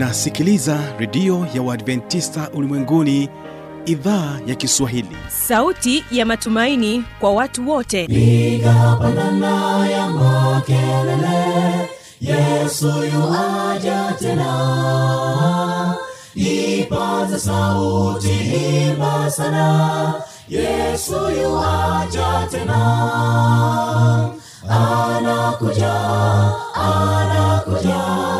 unasikiliza redio ya uadventista ulimwenguni idhaa ya kiswahili. Sauti ya matumaini kwa watu wote. Piga pandana ya makelele yesu yuaja tena. Ipaza sauti imba sana yesu yuaja tena. Anakuja anakuja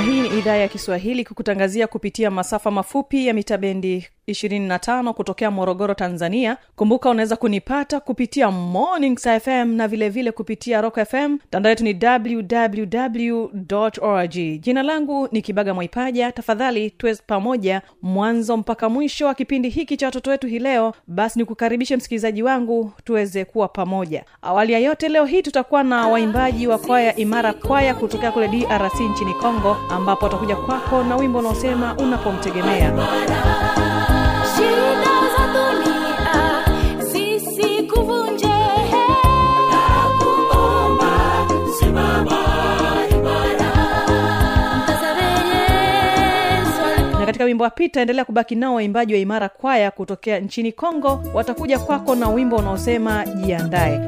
na hii ni idhaa ya kiswahili kukutangazia kupitia masafa mafupi ya mita bendi 25 kutokea morogoro tanzania. Kumbuka unaweza kunipata kupitia mornings fm na vilevile vile kupitia rock fm mtandao yetu ni www org. Jina langu ni kibaga mwaipaja. Tafadhali tuwe pamoja mwanzo mpaka mwisho wa kipindi hiki cha watoto wetu hii leo. Basi nikukaribishe msikilizaji wangu tuweze kuwa pamoja. Awali ya yote leo hii tutakuwa na waimbaji wa kwaya imara kwaya kutokea kule drc nchini congo ambapo watakuja kwako na wimbo unaosema unapomtegemea katika wimbo wa pita endelea kubaki nao waimbaji wa imara kwaya kutokea nchini congo watakuja kwako na wimbo unaosema jiandae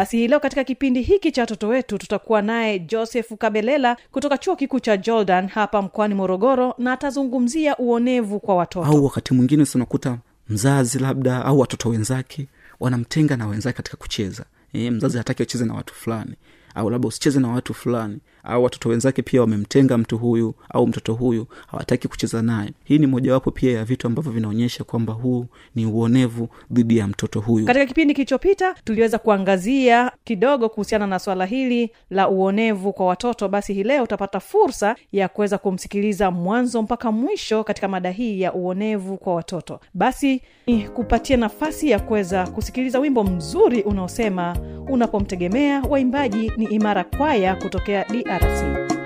basi hii leo katika kipindi hiki cha watoto wetu tutakuwa naye joseph kabelela kutoka chuo kikuu cha jordan hapa mkoani morogoro na atazungumzia uonevu kwa watoto. Au wakati mwingine unakuta mzazi labda au watoto wenzake wanamtenga na wenzake katika kucheza. E, mzazi hataki acheze na watu fulani. Au labda usicheze na watu fulani au watoto wenzake pia wamemtenga mtu huyu au mtoto huyu hawataki kucheza naye. Hii ni mojawapo pia ya vitu ambavyo vinaonyesha kwamba huu ni uonevu dhidi ya mtoto huyu. Katika kipindi kilichopita tuliweza kuangazia kidogo kuhusiana na swala hili la uonevu kwa watoto. Basi hii leo utapata fursa ya kuweza kumsikiliza mwanzo mpaka mwisho katika mada hii ya uonevu kwa watoto. Basi ni kupatia nafasi ya kuweza kusikiliza wimbo mzuri unaosema unapomtegemea waimbaji ni imara kwaya kutokea Unapomtegemea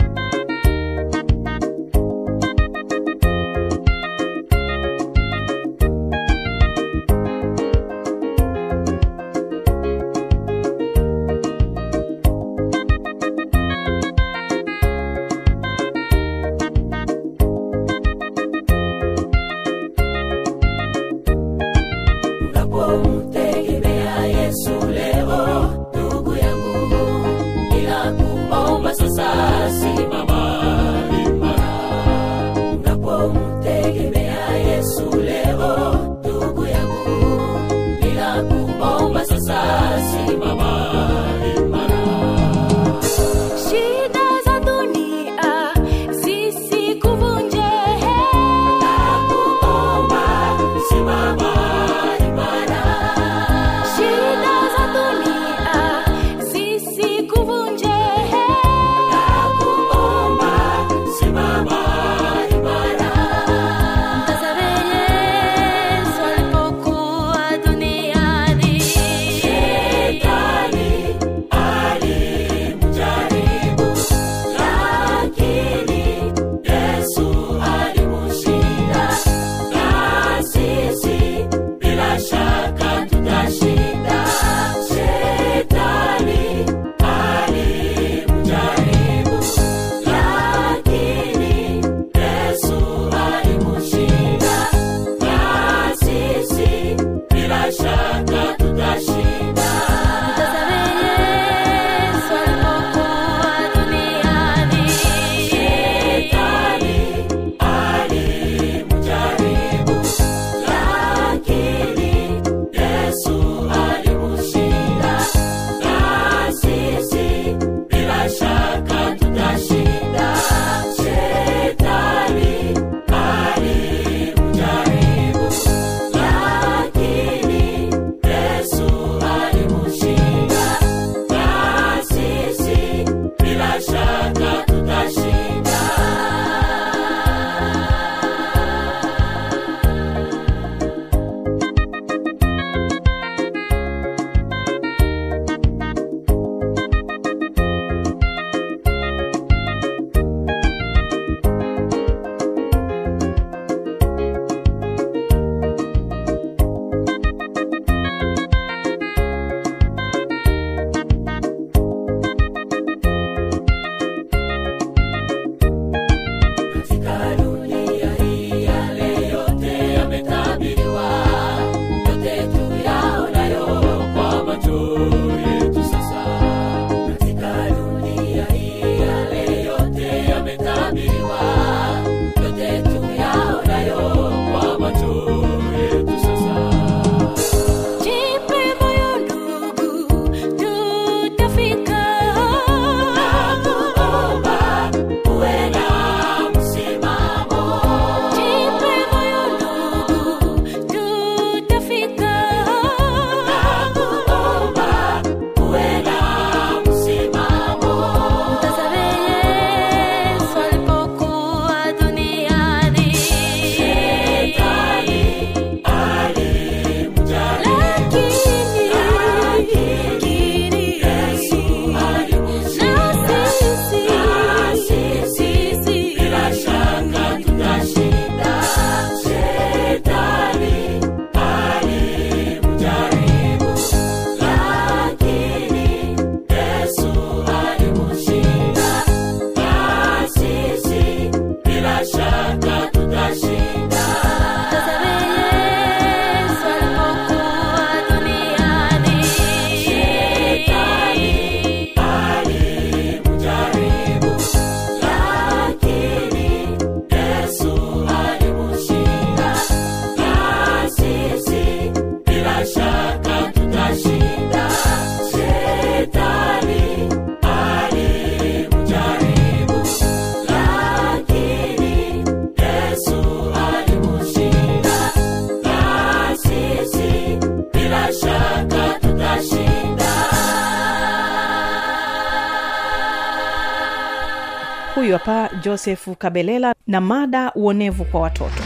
josefu kabelela na mada uonevu kwa watoto.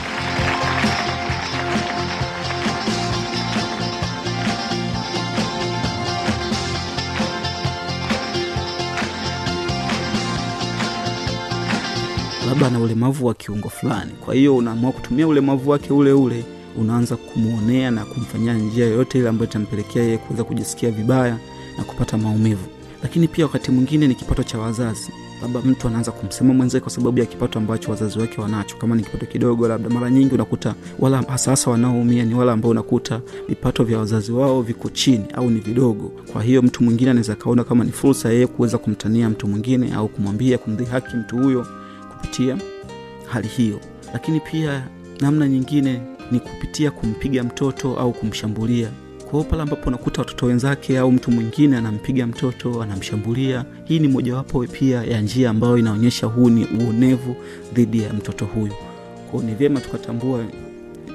Labda ana ulemavu wa kiungo fulani. Kwa hiyo unaamua kutumia ulemavu wake ule ule unaanza kumwonea na kumfanyia njia yoyote ile ambayo itampelekea yeye kuweza kujisikia vibaya na kupata maumivu. Lakini pia wakati mwingine ni kipato cha wazazi labda mtu anaanza kumsema mwenzake kwa sababu ya kipato ambacho wazazi wake wanacho. Kama ni kipato kidogo labda mara nyingi unakuta wala hasa hasa wanaoumia ni wale ambao unakuta vipato vya wazazi wao viko chini au ni vidogo. Kwa hiyo mtu mwingine anaweza kaona kama ni fursa yeye kuweza kumtania mtu mwingine au kumwambia kumdhihaki mtu huyo kupitia hali hiyo. Lakini pia namna nyingine ni kupitia kumpiga mtoto au kumshambulia kwa pale ambapo unakuta watoto wenzake au mtu mwingine anampiga mtoto anamshambulia. Hii ni mojawapo pia ya njia ambayo inaonyesha huu ni uonevu dhidi ya mtoto huyu. Kwao ni vyema tukatambua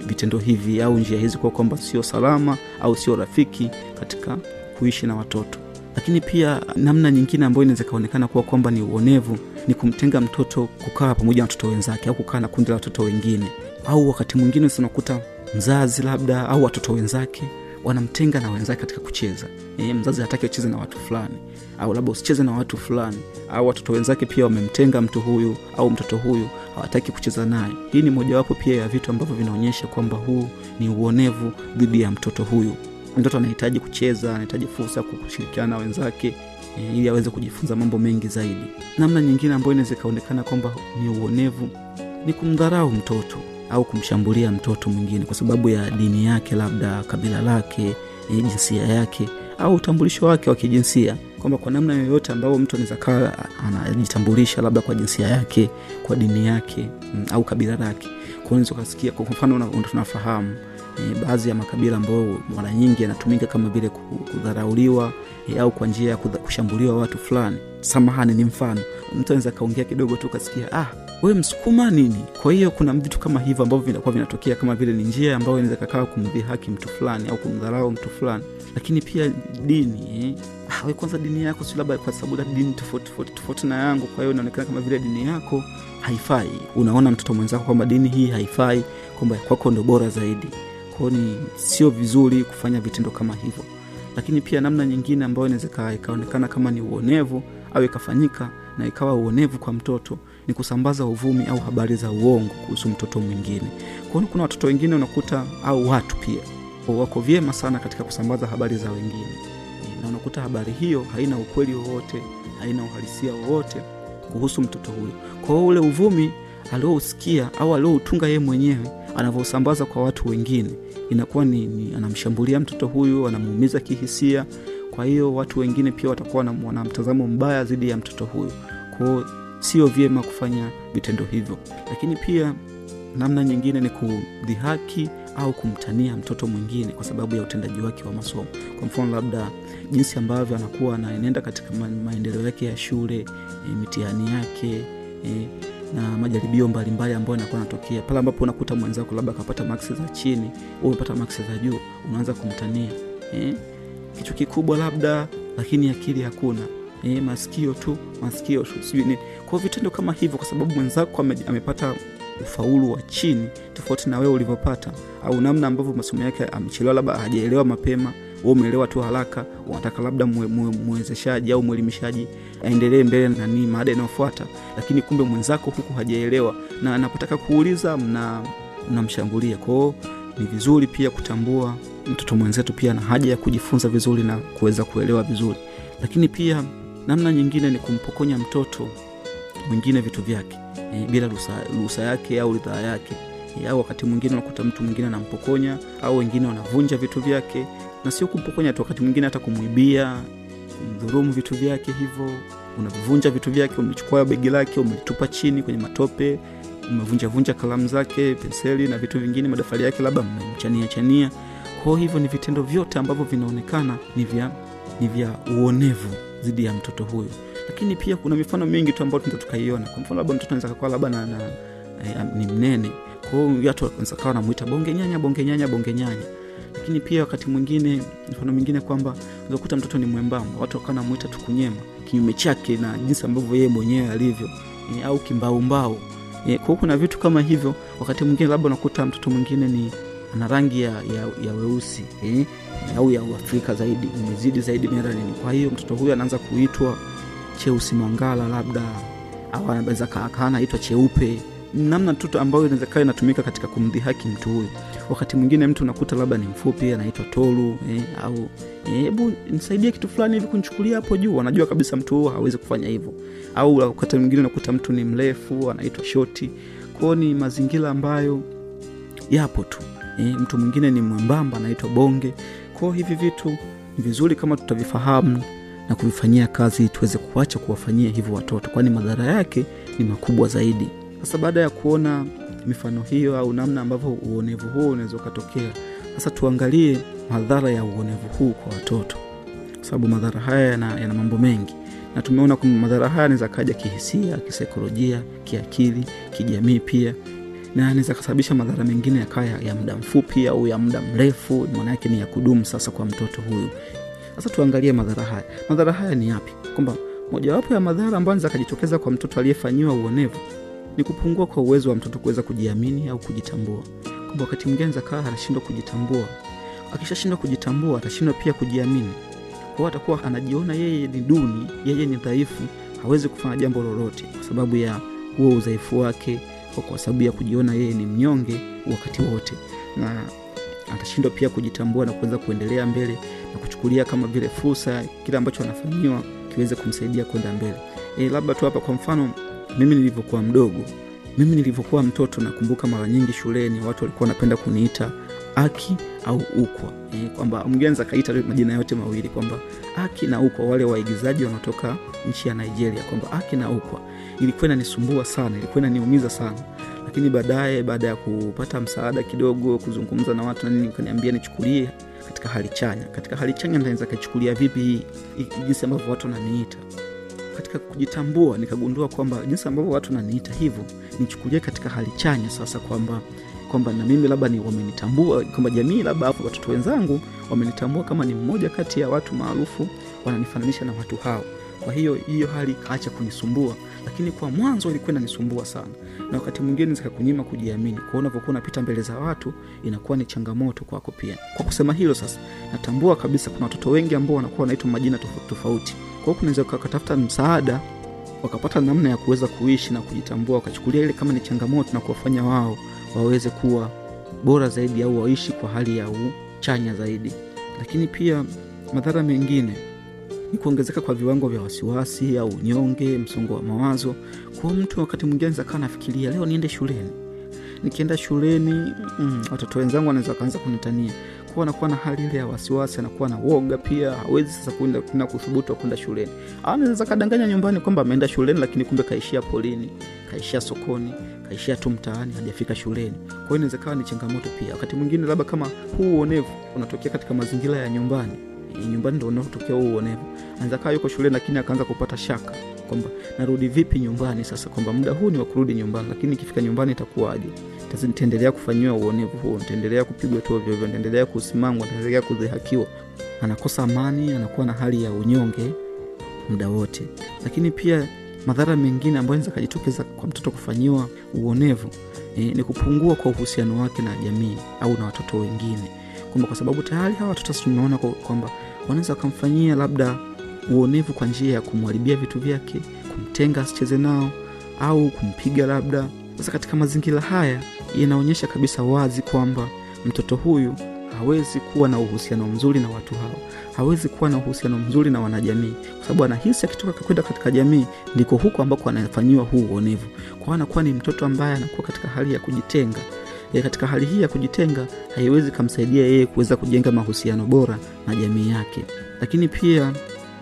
vitendo hivi au njia hizi kwa kwamba sio salama au sio rafiki katika kuishi na watoto. Lakini pia namna nyingine ambayo inaweza ikaonekana kuwa kwamba ni uonevu ni kumtenga mtoto kukaa pamoja na watoto wenzake au kukaa na kundi la watoto wengine. Au wakati mwingine unakuta mzazi labda au watoto wenzake wanamtenga na wenzake katika kucheza. E, mzazi hataki acheze na watu fulani. Au labda usicheze na watu fulani. Au watoto wenzake pia wamemtenga mtu huyu au mtoto huyu hawataki kucheza naye. Hii ni mojawapo pia ya vitu ambavyo vinaonyesha kwamba huu ni uonevu dhidi ya mtoto huyu. Mtoto anahitaji kucheza anahitaji fursa ya kushirikiana na wenzake e, ili aweze kujifunza mambo mengi zaidi. Namna nyingine ambayo inaweza ikaonekana kwamba ni uonevu ni kumdharau mtoto au kumshambulia mtoto mwingine kwa sababu ya dini yake labda kabila lake e, jinsia yake au utambulisho wake wa kijinsia. Kwamba kwa namna yoyote ambayo mtu anaweza kawa anajitambulisha labda kwa jinsia yake kwa dini yake mm, au kabila lake. Kwa ukasikia kwa mfano una- tunafahamu e, baadhi ya makabila ambayo mara nyingi yanatumika kama vile kudharauliwa e, au kwa njia ya kushambuliwa watu fulani. Samahani ni mfano. Mtu anaweza akaongea kidogo tu ukasikia ah we msukuma nini? Kwa hiyo kuna vitu kama hivyo ambavyo vinakuwa vinatokea kama vile ni njia ambayo inaweza kakaa kumdhihaki mtu fulani au kumdharau mtu fulani. Lakini pia dini eh? ah, we kwanza dini yako si labda kwa sababu dini tofauti tofauti tofauti na yangu kwa hiyo inaonekana kama vile dini yako haifai. Unaona mtoto mwenzako kwamba dini hii haifai kwamba kwako ndo bora zaidi kwao ni sio vizuri kufanya vitendo kama hivyo. Lakini pia namna nyingine ambayo inaweza ikaonekana kama ni uonevu au ikafanyika na ikawa uonevu kwa mtoto ni kusambaza uvumi au habari za uongo kuhusu mtoto mwingine. Kwao kuna watoto wengine unakuta au watu pia wako vyema sana katika kusambaza habari za wengine. Na unakuta habari hiyo haina ukweli wowote haina uhalisia wowote kuhusu mtoto huyo. Kwa ule uvumi aliousikia au alioutunga yeye mwenyewe anavyosambaza kwa watu wengine inakuwa ni, ni anamshambulia mtoto huyu anamuumiza kihisia. Kwa hiyo watu wengine pia watakuwa na, na mtazamo mbaya dhidi ya mtoto huyu. Kwao sio vyema kufanya vitendo hivyo. Lakini pia namna nyingine ni kudhihaki au kumtania mtoto mwingine kwa sababu ya utendaji wake wa masomo. Kwa mfano labda jinsi ambavyo anakuwa anaenenda katika maendeleo yake ya shule e, mitihani yake e, na majaribio mbalimbali ambayo yanakuwa yanatokea. Pale ambapo unakuta mwenzako labda akapata maksi za chini umepata maksi za juu unaanza kumtania. Eh? kichwa kikubwa labda lakini akili hakuna. Eh, masikio tu masikio sijui nini kwa vitendo kama hivyo kwa sababu mwenzako ame, amepata ufaulu wa chini tofauti na wewe ulivyopata au namna ambavyo masomo yake amechelewa labda hajaelewa mapema we umeelewa tu haraka unataka labda mwe- mwe- mwezeshaji au mwelimishaji aendelee mbele na nini maada inayofuata lakini kumbe mwenzako huku hajaelewa na anapotaka kuuliza mna mnamshambulia. Kwao ni vizuri pia kutambua mtoto mwenzetu pia na haja ya kujifunza vizuri na kuweza kuelewa vizuri. Lakini pia namna nyingine ni kumpokonya mtoto mwingine vitu vyake e, bila ruhusa yake au ridhaa yake. E, au wakati mwingine unakuta mtu mwingine anampokonya au wengine wanavunja vitu vyake na sio kumpokonya tu wakati mwingine hata kumwibia kumdhurumu vitu vyake hivyo Unavivunja vitu vyake umechukua begi lake umelitupa chini kwenye matope umevunjavunja kalamu zake penseli na vitu vingine madafari yake labda mmemchania chania. Hivyo ni vitendo vyote ambavyo vinaonekana ni vya uonevu dhidi ya mtoto huyo. Lakini pia kuna mifano mingi tu ambayo tunaweza tukaiona. Kwa mfano labda mtoto anaweza kakuwa labda eh, ni mnene kwao watu wanaweza kawa bonge nyanya bonge nyanya bonge nyanya. Lakini pia wakati mwingine mfano mwingine kwamba unakuta mtoto ni mwembamba watu wakawa namwita tukunyema kinyume chake na jinsi ambavyo yeye mwenyewe alivyo au kimbaumbau e, kwao kuna vitu kama hivyo wakati mwingine labda unakuta mtoto mwingine ni ana rangi ya, ya, ya weusi eh, au ya uafrika zaidi imezidi zaidi melanin kwa hiyo mtoto huyu anaanza kuitwa cheusi mangala labda au anaweza anaitwa cheupe namna tu ambayo inaweza kawa inatumika katika kumdhihaki mtu huyu wakati mwingine mtu unakuta labda ni mfupi anaitwa tolu eh, au hebu eh, nisaidie kitu fulani hivi kunichukulia hapo juu. Anajua kabisa mtu huo hawezi kufanya hivyo. Au wakati mwingine unakuta mtu ni mrefu anaitwa shoti. Kwao ni mazingira ambayo yapo tu. Eh, mtu mwingine ni mwembamba anaitwa bonge. Kwao hivi vitu ni vizuri kama tutavifahamu na kuvifanyia kazi tuweze kuacha kuwafanyia hivyo watoto kwani madhara yake ni makubwa zaidi sasa baada ya kuona mifano hiyo au namna ambavyo uonevu huo unaweza ukatokea sasa tuangalie madhara ya uonevu huu kwa watoto. Kwa sababu madhara haya yana, yana mambo mengi. Na tumeona kwamba madhara haya anaweza kaja kihisia kisaikolojia kiakili kijamii pia. Na anaweza kasababisha madhara mengine yakawa ya, muda mfupi au ya muda mrefu. Maana ni ya kudumu sasa kwa mtoto huyu. Sasa tuangalie madhara haya. Madhara haya ni yapi? Kwamba mojawapo ya madhara ambayo anaweza akajitokeza kwa mtoto aliyefanyiwa uonevu ni kupungua kwa uwezo wa mtoto kuweza kujiamini au kujitambua. Kwamba wakati mwingine anaweza kaa anashindwa kujitambua. Akishashindwa kujitambua atashindwa pia kujiamini. Kwao atakuwa anajiona yeye ni duni yeye ni dhaifu hawezi kufanya jambo lolote kwa sababu ya huo udhaifu wake kwa sababu ya kujiona yeye ni mnyonge wakati wote. Na atashindwa pia kujitambua na kuweza kuendelea mbele na kuchukulia kama vile fursa kile ambacho anafanyiwa kiweze kumsaidia kwenda mbele. E, labda tu hapa kwa mfano mimi nilivyokuwa mdogo mimi nilivyokuwa mtoto nakumbuka mara nyingi shuleni watu walikuwa wanapenda kuniita aki au ukwa. E, kwamba mgenza akaita majina yote mawili kwamba aki na ukwa wale waigizaji wanaotoka nchi ya nigeria kwamba aki na ukwa. Ilikuwa inanisumbua sana ilikuwa inaniumiza sana. Lakini baadaye baada ya kupata msaada kidogo kuzungumza na watu nanini kaniambia nichukulie katika hali chanya. Katika hali chanya naweza kaichukulia vipi jinsi ambavyo watu wananiita katika kujitambua nikagundua kwamba jinsi ambavyo watu naniita hivyo nichukulie katika hali chanya sasa kwamba kwamba na mimi labda ni wamenitambua kwamba jamii labda watoto wenzangu wamenitambua kama ni mmoja kati ya watu maarufu wananifananisha na watu hao. Kwa hiyo hiyo hali ikaacha kunisumbua lakini kwa mwanzo ilikuwa inanisumbua sana. Na wakati mwingine zikakunyima kujiamini kwao unavyokuwa unapita mbele za watu inakuwa ni changamoto kwako pia. Kwa kusema hilo sasa natambua kabisa kuna watoto wengi ambao wanakuwa wanaitwa majina tofauti tofauti kwa kunaweza wakatafuta msaada wakapata namna ya kuweza kuishi na kujitambua wakachukulia ile kama ni changamoto na kuwafanya wao waweze kuwa bora zaidi au waishi kwa hali ya uchanya zaidi. Lakini pia madhara mengine ni kuongezeka kwa viwango vya wasiwasi au unyonge msongo wa mawazo. Kwa mtu wakati mwingine zakaa nafikiria leo niende shuleni. Nikienda shuleni mm, watoto wenzangu wanaweza wakaanza kunitania kuwa anakuwa na hali ile ya wasiwasi anakuwa na woga pia hawezi sasa kuenda kuna kuthubutu kwenda shuleni. Anaweza kadanganya nyumbani kwamba ameenda shuleni lakini kumbe kaishia polini kaishia sokoni kaishia tu mtaani hajafika shuleni. Kwa hiyo inaweza kawa ni changamoto pia. Wakati mwingine labda kama huu uonevu unatokea katika mazingira ya nyumbani nyumbani ndo unaotokea huo uonevu anaweza kaa yuko shuleni lakini akaanza kupata shaka kwamba narudi vipi nyumbani sasa kwamba muda huu ni wa kurudi nyumbani lakini ikifika nyumbani itakuwaje? Nitaendelea kufanyiwa uonevu huo nitaendelea kupigwa tu vyovyo nitaendelea kusimangwa nitaendelea kudhihakiwa. Anakosa amani anakuwa na hali ya unyonge muda wote. Lakini pia madhara mengine ambayo naweza kajitokeza kwa mtoto kufanyiwa uonevu e, ni kupungua kwa uhusiano wake na jamii au na watoto wengine kwamba kwa sababu tayari hawa watoto tumeona kwamba wanaweza wakamfanyia labda uonevu kwa njia ya kumharibia vitu vyake kumtenga asicheze nao au kumpiga labda. Sasa katika mazingira haya yanaonyesha kabisa wazi kwamba mtoto huyu hawezi kuwa na uhusiano mzuri na watu hao. Hawezi kuwa na uhusiano mzuri na wanajamii. Kwa sababu anahisi akitoka kwenda katika jamii ndiko huko ambako anafanyiwa huu uonevu. Kwao anakuwa ni mtoto ambaye anakuwa katika hali ya kujitenga e, katika hali hii ya kujitenga haiwezi kamsaidia yeye kuweza kujenga mahusiano bora na jamii yake. Lakini pia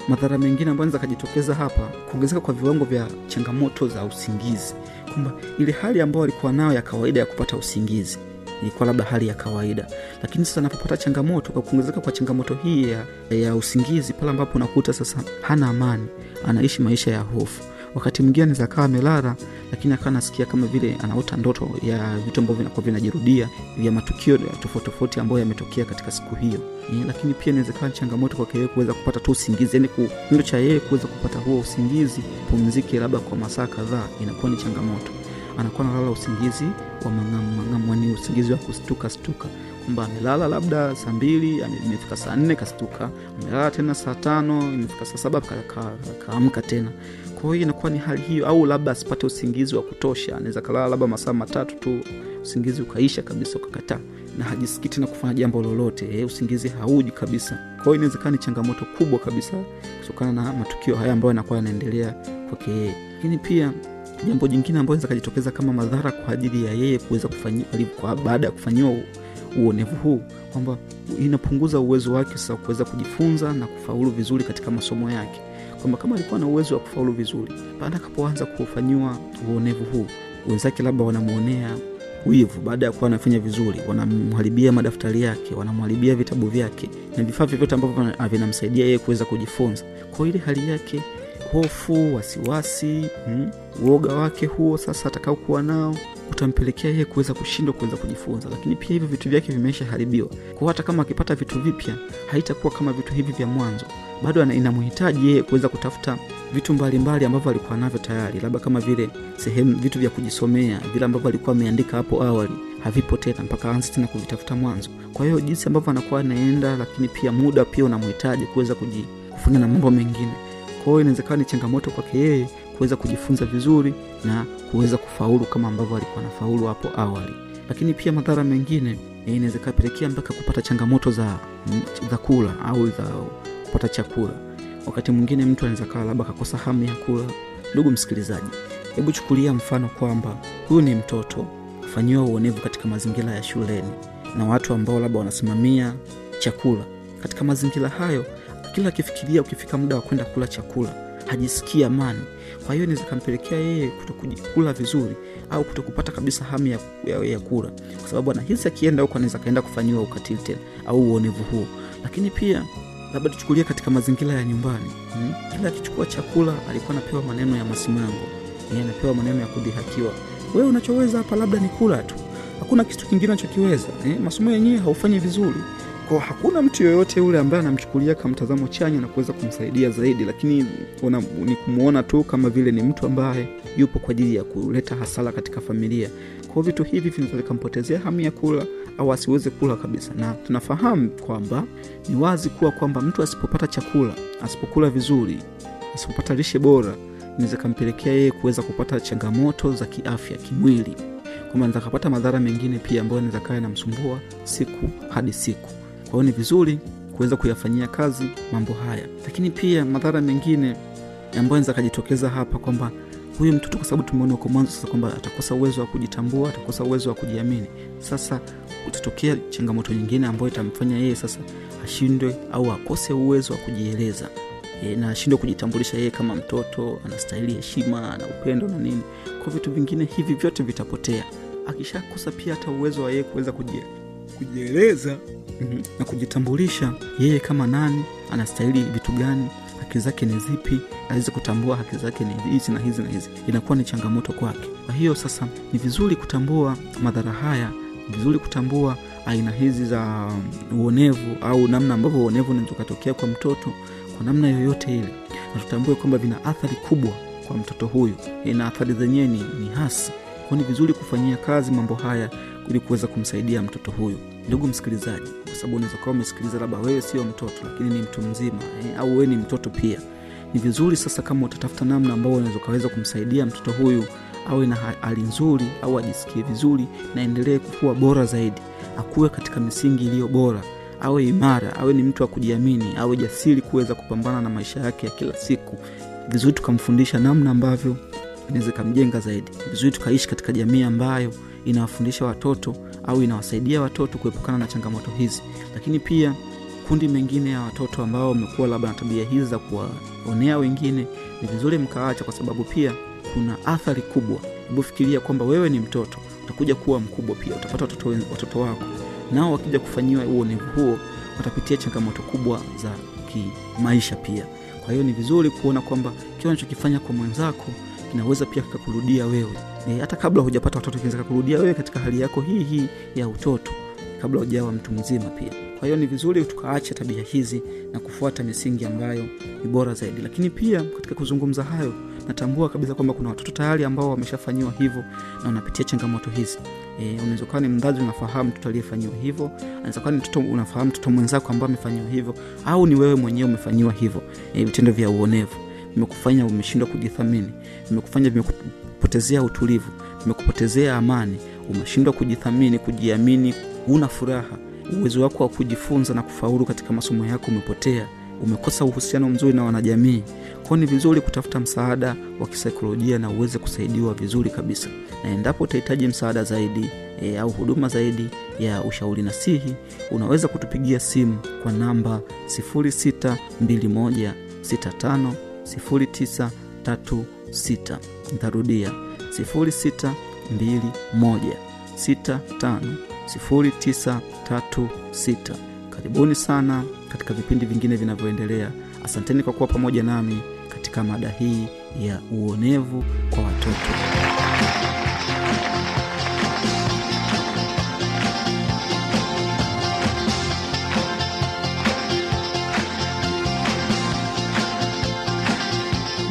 madhara mengine ambayo akajitokeza hapa kuongezeka kwa viwango vya changamoto za usingizi. Kwamba ile hali ambayo alikuwa nayo ya kawaida ya kupata usingizi ilikuwa labda hali ya kawaida. Lakini sasa anapopata changamoto kwa kuongezeka kwa changamoto hii ya, ya usingizi pale ambapo unakuta sasa hana amani anaishi maisha ya hofu wakati mwingine anaweza akawa amelala lakini akawa anasikia kama vile anaota ndoto ya vitu ambavyo vinakuwa vinajirudia vya matukio tofauti tofauti ambayo yametokea katika siku hiyo. E, lakini pia inaweza kawa changamoto kwake yeye kuweza kupata tu usingizi yani kitendo cha yeye kuweza kupata huo usingizi pumzike labda kwa masaa kadhaa inakuwa ni changamoto. Anakuwa analala usingizi wa mang'amu mang'amu ni usingizi wa kustuka stuka. Kwamba amelala labda saa mbili imefika saa nne kastuka. Amelala tena saa tano imefika saa saba ka- ka- ka, tena kwa hiyo inakuwa ni hali hiyo au labda asipate usingizi wa kutosha anaweza kalala labda masaa matatu tu usingizi ukaisha kabisa ukakataa na hajisikii tena kufanya jambo lolote eh, usingizi hauji kabisa. Kwa hiyo inawezekana ni changamoto kubwa kabisa kutokana na matukio haya ambayo yanakuwa yanaendelea kwake yeye. Lakini pia jambo jingine ambayo inaweza kajitokeza kama madhara kwa ajili ya yeye kuweza baada ya kufanyiwa uonevu huu kwamba inapunguza uwezo wake sasa kuweza kujifunza na kufaulu vizuri katika masomo yake kwamba kama alikuwa na uwezo wa kufaulu vizuri baada akapoanza kufanyiwa uonevu huu wenzake labda wanamwonea wivu baada ya kuwa anafanya vizuri wanamharibia madaftari yake wanamharibia vitabu vyake na vifaa vyovyote ambavyo vina- vinamsaidia yeye kuweza kujifunza. Kwa ile hali yake hofu wasiwasi mm, uoga wake huo sasa atakaokuwa nao utampelekea yeye kuweza kushindwa kuweza kujifunza. Lakini pia hivyo vitu vyake vimeisha haribiwa. Kwao hata kama akipata vitu vipya haitakuwa kama vitu hivi vya mwanzo bado inamhitaji yeye kuweza kutafuta vitu mbalimbali ambavyo alikuwa navyo tayari labda kama vile sehemu vitu vya kujisomea vile ambavyo alikuwa ameandika hapo awali havipo tena mpaka aanze tena kuvitafuta mwanzo. Kwa hiyo jinsi ambavyo anakuwa anaenda lakini pia muda pia unamhitaji kuweza kufanya na mambo mengine. Kwa hiyo inawezekana ni changamoto kwake yeye kuweza kujifunza vizuri na kuweza kufaulu kama ambavyo alikuwa anafaulu hapo awali. Lakini pia madhara mengine inaweza kapelekea mpaka kupata changamoto za, za kula au za kupata chakula. Wakati mwingine mtu anaweza kawa labda kakosa hamu ya kula. Ndugu msikilizaji hebu chukulia mfano kwamba huyu ni mtoto fanyiwa uonevu katika mazingira ya shuleni na watu ambao labda wanasimamia chakula. Katika mazingira hayo kila akifikiria ukifika muda wa kwenda kula chakula hajisikii amani. Kwa hiyo inaweza kampelekea yeye kutokula vizuri au kutokupata kabisa hamu ya, ya, ya kula. Kwa sababu anahisi akienda huko anaweza kaenda kufanyiwa ukatili tena au uonevu huo. Lakini pia labda tuchukulie katika mazingira ya nyumbani. Hmm? kila akichukua chakula alikuwa anapewa maneno ya masimango. Yeye anapewa maneno ya kudhihakiwa. Wewe unachoweza hapa labda ni kula tu. Hakuna kitu kingine anachokiweza eh? masomo yenyewe haufanyi vizuri. Kwa hakuna mtu yoyote yule ambaye anamchukulia kama mtazamo chanya na kuweza kumsaidia zaidi lakini una, ni kumwona tu kama vile ni mtu ambaye yupo kwa ajili ya kuleta hasara katika familia. Kwao vitu hivi vinaweza vikampotezea hamu ya kula au asiweze kula kabisa. Na tunafahamu kwamba ni wazi kuwa kwamba mtu asipopata chakula asipokula vizuri asipopata lishe bora inaweza kampelekea yeye kuweza kupata changamoto za kiafya kimwili. Kwamba anaweza kapata madhara mengine pia ambayo anaweza kaa yanamsumbua siku hadi siku. Kwa hiyo ni vizuri kuweza kuyafanyia kazi mambo haya. Lakini pia madhara mengine ambayo anaweza akajitokeza hapa kwamba huyu mtoto kwa sababu tumeona huko mwanzo sasa kwamba atakosa uwezo wa kujitambua atakosa uwezo wa kujiamini. Sasa kutatokea changamoto nyingine ambayo itamfanya yeye sasa ashindwe au akose uwezo wa kujieleza. E, na ashindwe kujitambulisha yeye kama mtoto anastahili heshima na upendo na nini. Kwa vitu vingine hivi vyote vitapotea. Akishakosa pia hata uwezo wa yeye kuweza kujie, kujieleza mm-hmm. na kujitambulisha yeye kama nani anastahili vitu gani haki zake ni zipi aweze kutambua haki zake ni hizi na hizi na hizi. Inakuwa ni changamoto kwake. Kwa hiyo sasa ni vizuri kutambua madhara haya ni vizuri kutambua aina hizi za uonevu au namna ambavyo uonevu unaweza ukatokea kwa mtoto kwa namna yoyote ile. Na tutambue kwamba vina athari kubwa kwa mtoto huyu. Na athari zenyewe ni, ni hasi. Kwao ni vizuri kufanyia kazi mambo haya ili kuweza kumsaidia mtoto huyu. Ndugu msikilizaji kwa sababu unaweza kuwa umesikiliza labda wewe sio mtoto lakini ni mtu mzima eh, au wewe ni mtoto pia ni vizuri sasa kama utatafuta namna ambao unaweza ukaweza kumsaidia mtoto huyu awe na hali nzuri au ajisikie vizuri na endelee kuwa bora zaidi akuwe katika misingi iliyo bora awe imara awe ni mtu wa kujiamini awe jasiri kuweza kupambana na maisha yake ya kila siku. Vizuri tukamfundisha namna ambavyo inaweza ikamjenga zaidi. Vizuri tukaishi katika jamii ambayo inawafundisha watoto au inawasaidia watoto kuepukana na changamoto hizi. Lakini pia kundi mengine ya watoto ambao wamekuwa labda na tabia hizi za kuwaonea wengine ni vizuri mkaacha kwa sababu pia kuna athari kubwa. Hebu fikiria kwamba wewe ni mtoto utakuja kuwa mkubwa pia utapata watoto, watoto wako. Nao wakija kufanyiwa uonevu huo watapitia changamoto kubwa za kimaisha pia. Kwa hiyo ni vizuri kuona kwamba kile unachokifanya kwa mwenzako kinaweza pia kikakurudia wewe. E, hata kabla hujapata watoto kinaweza kurudia wewe katika hali yako hii hii ya utoto kabla hujawa mtu mzima pia kwa hiyo ni vizuri tukaacha tabia hizi na kufuata misingi ambayo ni bora zaidi. Lakini pia katika kuzungumza hayo natambua kabisa kwamba kuna watoto tayari ambao wameshafanyiwa hivyo na wanapitia changamoto hizi. E, unaweza kuwa ni mzazi unafahamu mtoto aliyefanyiwa hivyo anaweza kuwa ni mtoto unafahamu mtoto mwenzako ambao amefanyiwa hivyo au ni wewe mwenyewe umefanyiwa hivyo. E, vitendo vya uonevu. Vimekufanya umeshindwa kujithamini. Vimekufanya vimekupotezea utulivu. Vimekupotezea amani. Umeshindwa kujithamini kujiamini. Una furaha uwezo wako wa kujifunza na kufaulu katika masomo yako umepotea, umekosa uhusiano mzuri na wanajamii. Kwao ni vizuri kutafuta msaada wa kisaikolojia na uweze kusaidiwa vizuri kabisa, na endapo utahitaji msaada zaidi e, au huduma zaidi ya ushauri nasihi, unaweza kutupigia simu kwa namba 62165936 ntarudia 06216509 36. Karibuni sana katika vipindi vingine vinavyoendelea. Asanteni kwa kuwa pamoja nami katika mada hii ya uonevu kwa watoto.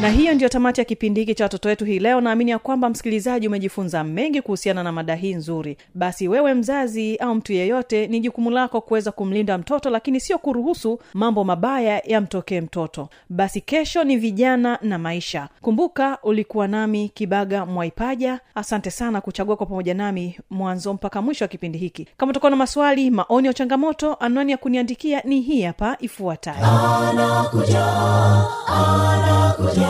Na hiyo ndiyo tamati ya kipindi hiki cha watoto wetu hii leo. Naamini ya kwamba msikilizaji umejifunza mengi kuhusiana na mada hii nzuri. Basi wewe mzazi au mtu yeyote ni jukumu lako kuweza kumlinda mtoto lakini sio kuruhusu mambo mabaya yamtokee mtoto. Basi kesho ni vijana na maisha. Kumbuka ulikuwa nami kibaga mwaipaja. Asante sana kuchagua kwa pamoja nami mwanzo mpaka mwisho wa kipindi hiki. Kama utakuwa na maswali maoni ya changamoto anwani ya kuniandikia ni hii hapa ifuatayo. Anakuja anakuja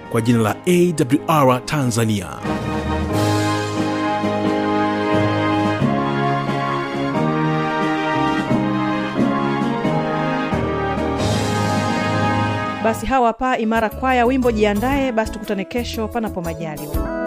kwa jina la awr tanzania. Basi hawa hapa imara kwaya wimbo jiandaye basi tukutane kesho panapo majaliwa